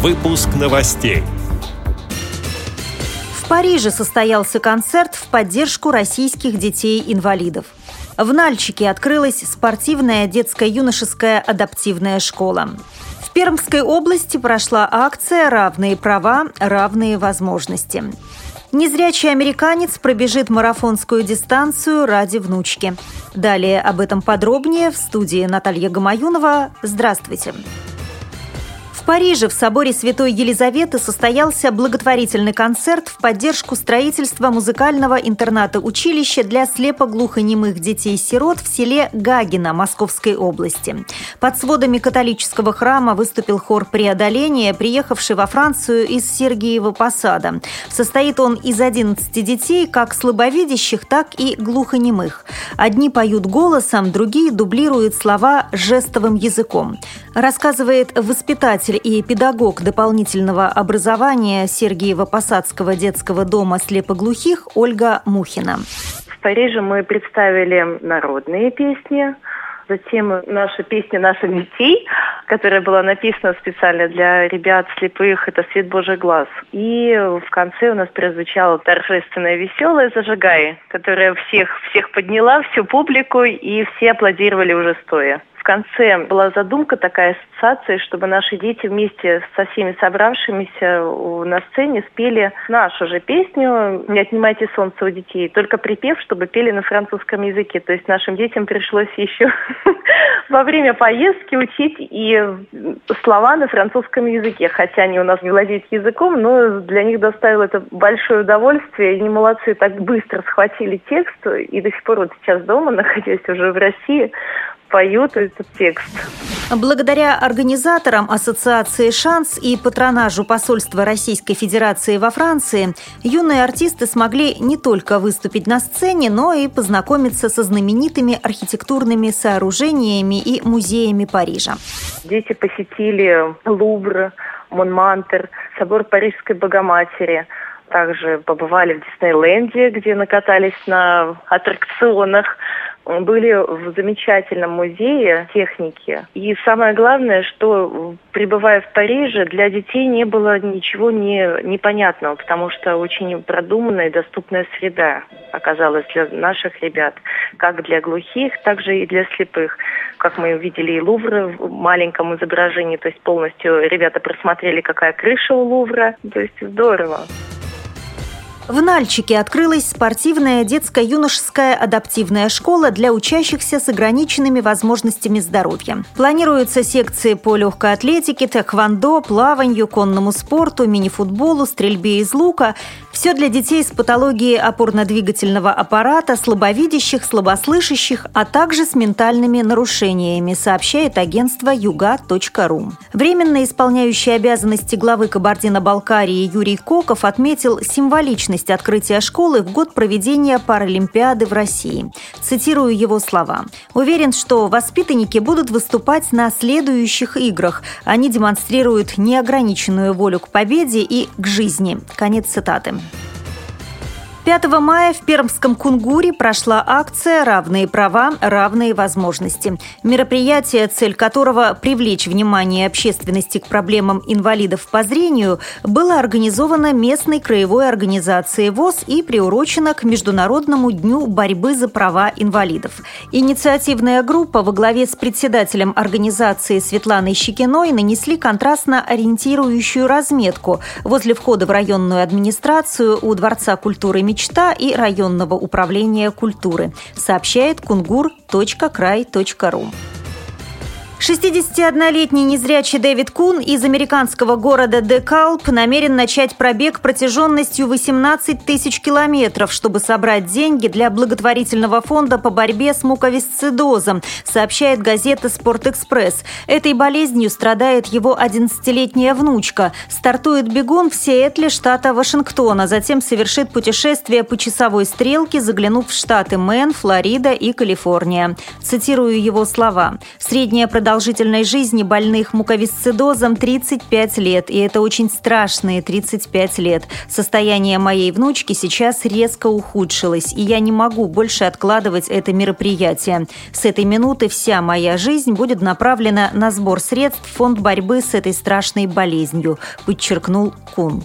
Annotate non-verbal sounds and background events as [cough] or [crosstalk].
Выпуск новостей. В Париже состоялся концерт в поддержку российских детей-инвалидов. В Нальчике открылась спортивная детско-юношеская адаптивная школа. В Пермской области прошла акция «Равные права, равные возможности». Незрячий американец пробежит марафонскую дистанцию ради внучки. Далее об этом подробнее в студии Наталья Гамаюнова. Здравствуйте. Здравствуйте. Париже в соборе Святой Елизаветы состоялся благотворительный концерт в поддержку строительства музыкального интерната-училища для слепоглухонемых детей-сирот в селе Гагина Московской области. Под сводами католического храма выступил хор преодоления, приехавший во Францию из Сергиева Посада. Состоит он из 11 детей, как слабовидящих, так и глухонемых. Одни поют голосом, другие дублируют слова жестовым языком. Рассказывает воспитатель и педагог дополнительного образования Сергиева-Посадского детского дома слепоглухих Ольга Мухина. В Париже мы представили народные песни, затем наша песня наших детей, которая была написана специально для ребят слепых, это «Свет Божий глаз». И в конце у нас прозвучала торжественная веселая «Зажигай», которая всех, всех подняла, всю публику, и все аплодировали уже стоя конце была задумка такая ассоциация, чтобы наши дети вместе со всеми собравшимися на сцене спели нашу же песню «Не отнимайте солнце у детей», только припев, чтобы пели на французском языке. То есть нашим детям пришлось еще [laughs] во время поездки учить и слова на французском языке, хотя они у нас не владеют языком, но для них доставило это большое удовольствие, они молодцы, так быстро схватили текст, и до сих пор вот сейчас дома, [laughs] находясь уже в России, поют этот текст. Благодаря организаторам Ассоциации «Шанс» и патронажу посольства Российской Федерации во Франции, юные артисты смогли не только выступить на сцене, но и познакомиться со знаменитыми архитектурными сооружениями и музеями Парижа. Дети посетили Лувр, Монмантр, собор Парижской Богоматери – также побывали в Диснейленде, где накатались на аттракционах были в замечательном музее техники. И самое главное, что пребывая в Париже, для детей не было ничего не, непонятного, потому что очень продуманная и доступная среда оказалась для наших ребят, как для глухих, так же и для слепых. Как мы увидели и Лувр в маленьком изображении, то есть полностью ребята просмотрели, какая крыша у Лувра. То есть здорово. В Нальчике открылась спортивная детско-юношеская адаптивная школа для учащихся с ограниченными возможностями здоровья. Планируются секции по легкой атлетике, тэквондо, плаванию, конному спорту, мини-футболу, стрельбе из лука. Все для детей с патологией опорно-двигательного аппарата, слабовидящих, слабослышащих, а также с ментальными нарушениями, сообщает агентство юга.ру. Временно исполняющий обязанности главы Кабардино-Балкарии Юрий Коков отметил символичность честь открытия школы в год проведения Паралимпиады в России. Цитирую его слова. «Уверен, что воспитанники будут выступать на следующих играх. Они демонстрируют неограниченную волю к победе и к жизни». Конец цитаты. 5 мая в Пермском Кунгуре прошла акция «Равные права, равные возможности». Мероприятие, цель которого – привлечь внимание общественности к проблемам инвалидов по зрению, было организовано местной краевой организацией ВОЗ и приурочено к Международному дню борьбы за права инвалидов. Инициативная группа во главе с председателем организации Светланой Щекиной нанесли контрастно ориентирующую разметку возле входа в районную администрацию у Дворца культуры мечты мечта и районного управления культуры, сообщает кунгур.край.ру. 61-летний незрячий Дэвид Кун из американского города Декалп намерен начать пробег протяженностью 18 тысяч километров, чтобы собрать деньги для благотворительного фонда по борьбе с муковисцидозом, сообщает газета «Спортэкспресс». Этой болезнью страдает его 11-летняя внучка. Стартует бегун в Сиэтле, штата Вашингтона, затем совершит путешествие по часовой стрелке, заглянув в штаты Мэн, Флорида и Калифорния. Цитирую его слова. «Средняя продолжительность продолжительной жизни больных муковисцидозом 35 лет, и это очень страшные 35 лет. Состояние моей внучки сейчас резко ухудшилось, и я не могу больше откладывать это мероприятие. С этой минуты вся моя жизнь будет направлена на сбор средств в фонд борьбы с этой страшной болезнью, подчеркнул Кун.